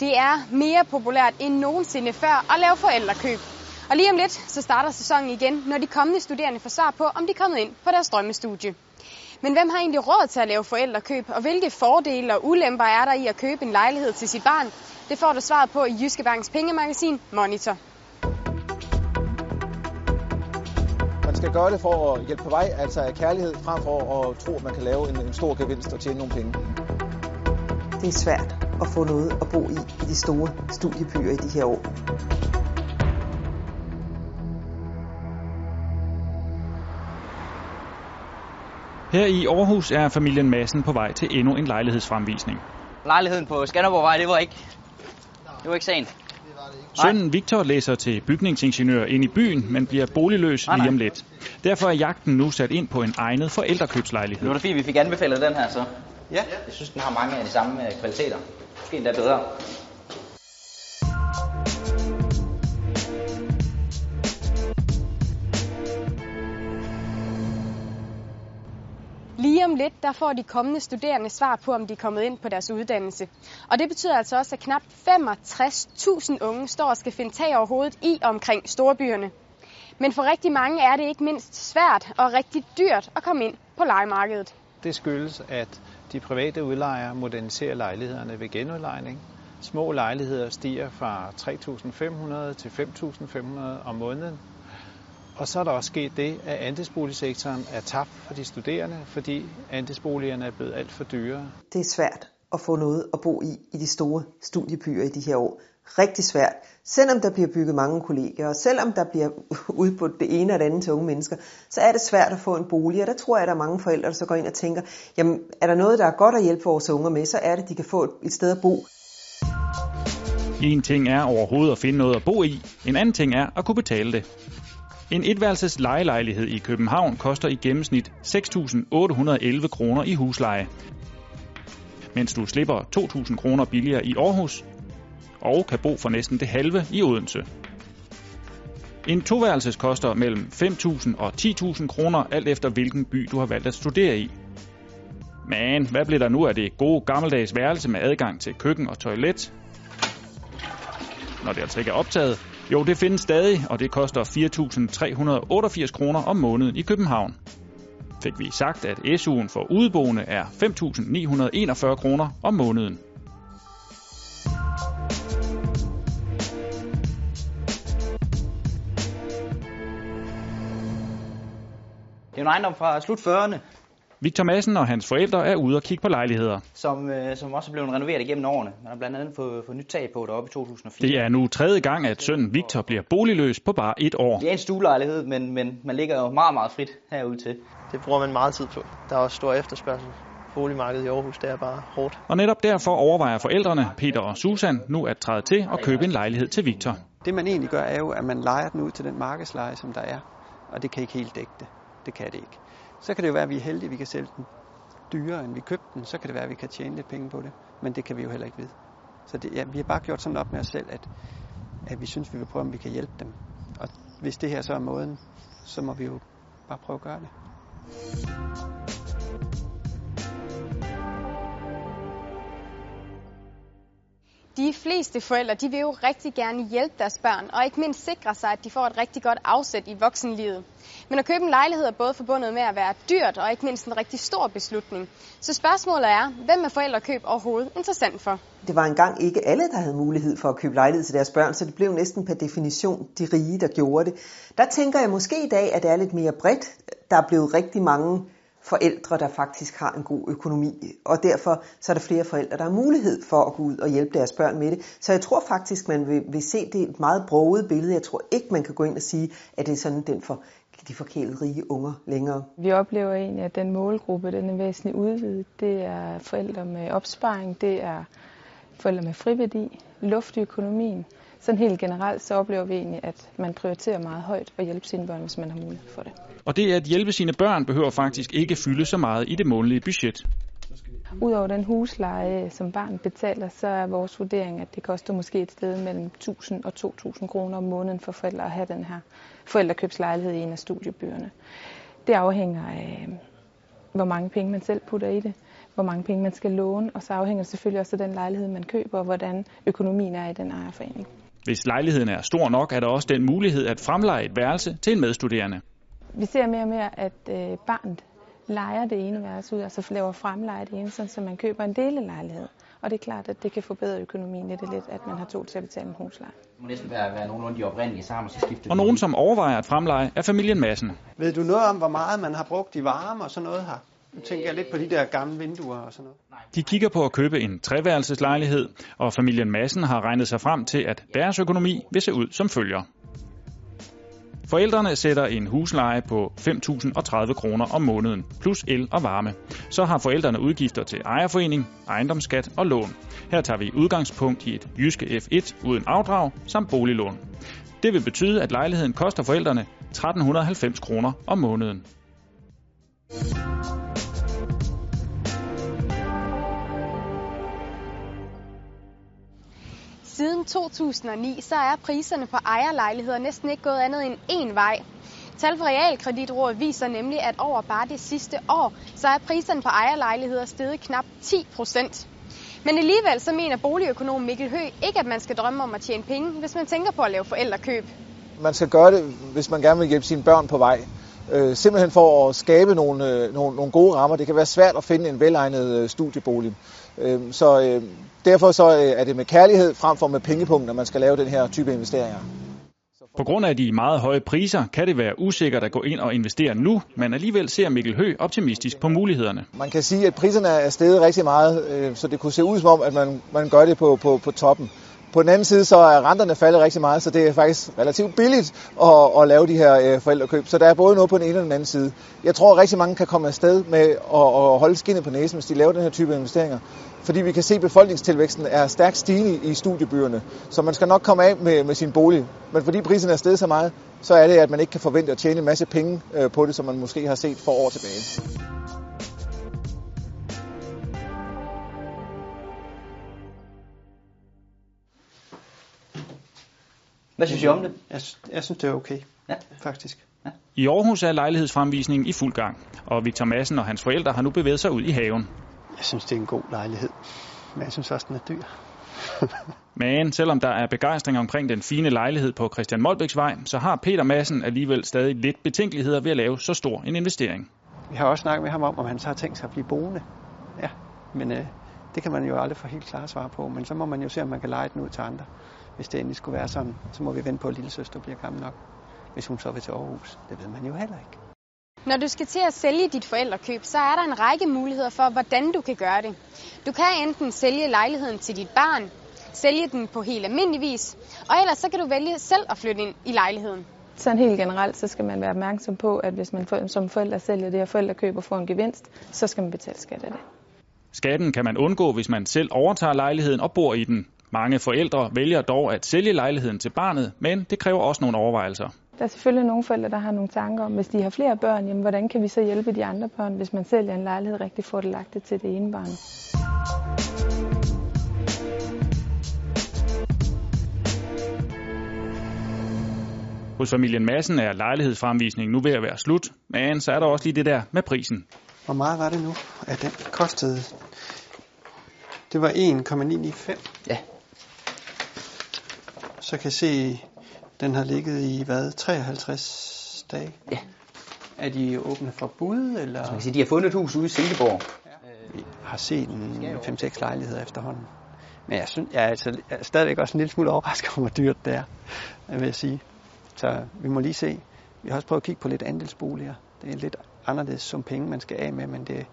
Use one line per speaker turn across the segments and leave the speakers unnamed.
Det er mere populært end nogensinde før at lave forældrekøb. Og lige om lidt, så starter sæsonen igen, når de kommende studerende får svar på, om de er kommet ind på deres drømmestudie. Men hvem har egentlig råd til at lave forældrekøb, og hvilke fordele og ulemper er der i at købe en lejlighed til sit barn? Det får du svaret på i Jyske Banks pengemagasin Monitor.
Man skal gøre det for at hjælpe på vej, altså af kærlighed, frem for at tro, at man kan lave en, en stor gevinst og tjene nogle penge.
Det er svært at få noget at bo i i de store studiebyer i de her år.
Her i Aarhus er familien Madsen på vej til endnu en lejlighedsfremvisning.
Lejligheden på Skanderborgvej, det var ikke, det var ikke sagen.
Sønnen Victor læser til bygningsingeniør ind i byen, men bliver boligløs
Nej, nej.
lige om lidt. Derfor er jagten nu sat ind på en egnet forældrekøbslejlighed.
Nu er det fint, vi fik anbefalet den her så.
Ja.
Jeg synes, den har mange af de samme øh, kvaliteter. Måske endda bedre.
Lige om lidt, der får de kommende studerende svar på, om de er kommet ind på deres uddannelse. Og det betyder altså også, at knap 65.000 unge står og skal finde tag over hovedet i og omkring storbyerne. Men for rigtig mange er det ikke mindst svært og rigtig dyrt at komme ind på legemarkedet.
Det skyldes, at de private udlejere moderniserer lejlighederne ved genudlejning. Små lejligheder stiger fra 3.500 til 5.500 om måneden. Og så er der også sket det, at andelsboligsektoren er tabt for de studerende, fordi andelsboligerne er blevet alt for dyre.
Det er svært at få noget at bo i i de store studiebyer i de her år. Rigtig svært. Selvom der bliver bygget mange kolleger, og selvom der bliver udbudt det ene og det andet til unge mennesker, så er det svært at få en bolig. Og der tror jeg, at der er mange forældre, der så går ind og tænker, jamen er der noget, der er godt at hjælpe vores unger med, så er det, at de kan få et sted at bo.
En ting er overhovedet at finde noget at bo i, en anden ting er at kunne betale det. En etværelses lejelejlighed i København koster i gennemsnit 6.811 kroner i husleje, mens du slipper 2.000 kroner billigere i Aarhus og kan bo for næsten det halve i Odense. En toværelses koster mellem 5.000 og 10.000 kroner, alt efter hvilken by du har valgt at studere i. Men hvad bliver der nu af det gode gammeldags værelse med adgang til køkken og toilet? Når det altså ikke er optaget. Jo, det findes stadig, og det koster 4.388 kroner om måneden i København. Fik vi sagt, at SU'en for udeboende er 5.941 kroner om måneden.
En ejendom fra slut 40'erne,
Victor Madsen og hans forældre er ude og kigge på lejligheder.
som, øh, som også er blevet renoveret igennem årene. Man har blandt andet fået, fået nyt tag på deroppe i 2004.
Det er nu tredje gang, at sønnen Victor bliver boligløs på bare et år.
Det er en stuelejlighed, men, men man ligger jo meget, meget frit herude til.
Det bruger man meget tid på. Der er også stor efterspørgsel. Boligmarkedet i Aarhus, det er bare hårdt.
Og netop derfor overvejer forældrene, Peter og Susan, nu at træde til og købe en lejlighed til Victor.
Det man egentlig gør, er jo, at man leger den ud til den markedsleje, som der er. Og det kan ikke helt dække det. Det kan det ikke. Så kan det jo være, at vi er heldige, at vi kan sælge den dyrere, end vi købte den. Så kan det være, at vi kan tjene lidt penge på det. Men det kan vi jo heller ikke vide. Så det, ja, vi har bare gjort sådan op med os selv, at, at vi synes, vi vil prøve, om vi kan hjælpe dem. Og hvis det her så er måden, så må vi jo bare prøve at gøre det.
De fleste forældre de vil jo rigtig gerne hjælpe deres børn, og ikke mindst sikre sig, at de får et rigtig godt afsæt i voksenlivet. Men at købe en lejlighed er både forbundet med at være dyrt og ikke mindst en rigtig stor beslutning. Så spørgsmålet er, hvem er forældrekøb overhovedet interessant for?
Det var engang ikke alle, der havde mulighed for at købe lejlighed til deres børn, så det blev næsten per definition de rige, der gjorde det. Der tænker jeg måske i dag, at det er lidt mere bredt. Der er blevet rigtig mange forældre, der faktisk har en god økonomi, og derfor så er der flere forældre, der har mulighed for at gå ud og hjælpe deres børn med det. Så jeg tror faktisk, man vil, vil se det et meget broget billede. Jeg tror ikke, man kan gå ind og sige, at det er sådan den for de forkælede rige unger længere.
Vi oplever egentlig, at den målgruppe den er væsentligt udvidet. Det er forældre med opsparing, det er forældre med friværdi, luft i økonomien. Sådan helt generelt så oplever vi egentlig, at man prioriterer meget højt at hjælpe sine børn, hvis man har mulighed for det.
Og det at hjælpe sine børn behøver faktisk ikke fylde så meget i det månedlige budget.
Udover den husleje, som barn betaler, så er vores vurdering, at det koster måske et sted mellem 1.000 og 2.000 kroner om måneden for forældre at have den her forældrekøbslejlighed i en af studiebyerne. Det afhænger af, hvor mange penge man selv putter i det. hvor mange penge man skal låne, og så afhænger det selvfølgelig også af den lejlighed, man køber, og hvordan økonomien er i den ejerforening.
Hvis lejligheden er stor nok, er der også den mulighed at fremleje et værelse til en medstuderende.
Vi ser mere og mere, at øh, barnet leger det ene værelse ud, altså laver fremleje det ene, så man køber en delelejlighed. Og det er klart, at det kan forbedre økonomien lidt, lidt at man har to til at betale en husleje.
Det må næsten være, være nogenlunde de oprindelige sammen, så skifter
Og nogen, som overvejer at fremleje, er familien Massen.
Ved du noget om, hvor meget man har brugt i varme og sådan noget her? Nu tænker jeg lidt på de der gamle vinduer og sådan noget.
De kigger på at købe en treværelseslejlighed, og familien Massen har regnet sig frem til, at deres økonomi vil se ud som følger. Forældrene sætter en husleje på 5.030 kroner om måneden, plus el og varme. Så har forældrene udgifter til ejerforening, ejendomsskat og lån. Her tager vi udgangspunkt i et jyske F1 uden afdrag samt boliglån. Det vil betyde, at lejligheden koster forældrene 1.390 kroner om måneden.
Siden 2009 så er priserne på ejerlejligheder næsten ikke gået andet end én vej. Tal fra Realkreditrådet viser nemlig, at over bare det sidste år, så er priserne på ejerlejligheder steget knap 10 procent. Men alligevel så mener boligøkonom Mikkel Hø ikke, at man skal drømme om at tjene penge, hvis man tænker på at lave forældrekøb.
Man skal gøre det, hvis man gerne vil hjælpe sine børn på vej. Øh, simpelthen for at skabe nogle, øh, nogle, nogle gode rammer. Det kan være svært at finde en velegnet øh, studiebolig. Øh, så øh, derfor så øh, er det med kærlighed frem for med pengepunkt, når man skal lave den her type investeringer.
På grund af de meget høje priser kan det være usikkert at gå ind og investere nu, men alligevel ser Mikkel Hø optimistisk på mulighederne.
Man kan sige, at priserne er steget rigtig meget, øh, så det kunne se ud som om, at man, man gør det på, på, på toppen. På den anden side, så er renterne faldet rigtig meget, så det er faktisk relativt billigt at, at lave de her øh, forældrekøb. Så der er både noget på den ene og den anden side. Jeg tror, at rigtig mange kan komme afsted med at, at holde skinnet på næsen, hvis de laver den her type investeringer. Fordi vi kan se, at befolkningstilvæksten er stærkt stigende i studiebyerne. Så man skal nok komme af med, med sin bolig. Men fordi priserne er steget så meget, så er det, at man ikke kan forvente at tjene en masse penge øh, på det, som man måske har set for år tilbage.
Hvad synes I om det?
Jeg, jeg synes, det er okay,
ja.
faktisk.
Ja.
I Aarhus er lejlighedsfremvisningen i fuld gang, og Victor Madsen og hans forældre har nu bevæget sig ud i haven.
Jeg synes, det er en god lejlighed, men jeg synes også, den er dyr.
men selvom der er begejstring omkring den fine lejlighed på Christian Molbæks vej, så har Peter Madsen alligevel stadig lidt betænkeligheder ved at lave så stor en investering.
Vi har også snakket med ham om, om han så har tænkt sig at blive boende. Ja, men øh, det kan man jo aldrig få helt klare svar på, men så må man jo se, om man kan lege den ud til andre. Hvis det endelig skulle være sådan, så må vi vente på, at lille søster bliver gammel nok. Hvis hun så vil til Aarhus, det ved man jo heller ikke.
Når du skal til at sælge dit forældrekøb, så er der en række muligheder for, hvordan du kan gøre det. Du kan enten sælge lejligheden til dit barn, sælge den på helt almindelig vis, og ellers så kan du vælge selv at flytte ind i lejligheden.
Sådan helt generelt, så skal man være opmærksom på, at hvis man som forældre sælger det her forældrekøb og får en gevinst, så skal man betale skat af det.
Skatten kan man undgå, hvis man selv overtager lejligheden og bor i den. Mange forældre vælger dog at sælge lejligheden til barnet, men det kræver også nogle overvejelser.
Der er selvfølgelig nogle forældre, der har nogle tanker om, hvis de har flere børn, jamen, hvordan kan vi så hjælpe de andre børn, hvis man sælger en lejlighed rigtig fordelagtigt til det ene barn.
Hos familien Massen er lejlighedsfremvisningen nu ved at være slut, men så er der også lige det der med prisen.
Hvor meget var det nu, at den kostede? Det var 1,995.
Ja.
Så kan jeg se, den har ligget i hvad? 53 dage?
Ja.
Er de åbne for bud? Eller?
Så man kan sige, de har fundet et hus ude i Silkeborg.
Ja. Vi har set en 5-6 lejligheder efterhånden. Men jeg, synes, jeg, er altså, jeg er stadigvæk også en lille smule overrasket over, hvor dyrt det er, vil jeg sige. Så vi må lige se. Vi har også prøvet at kigge på lidt andelsboliger. Det er lidt anderledes som penge, man skal af med, men det er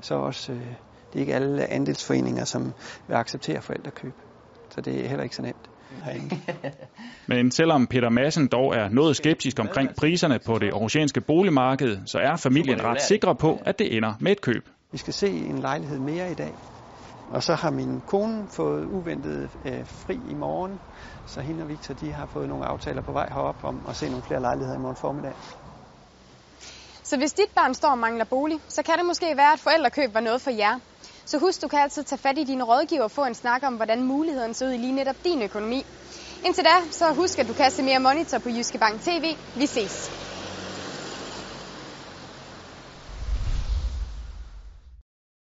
så også... Det er ikke alle andelsforeninger, som vil acceptere forældrekøb. Så det er heller ikke så nemt.
Men selvom Peter Madsen dog er noget skeptisk omkring priserne på det aarhusianske boligmarked, så er familien ret sikre på, at det ender med et køb.
Vi skal se en lejlighed mere i dag. Og så har min kone fået uventet øh, fri i morgen, så hende og Victor de har fået nogle aftaler på vej herop om at se nogle flere lejligheder i morgen formiddag.
Så hvis dit barn står og mangler bolig, så kan det måske være, at forældrekøb var noget for jer. Så husk, du kan altid tage fat i dine rådgiver og få en snak om, hvordan mulighederne ser ud i lige netop din økonomi. Indtil da, så husk, at du kan se mere Monitor på Jyske Bank TV. Vi ses.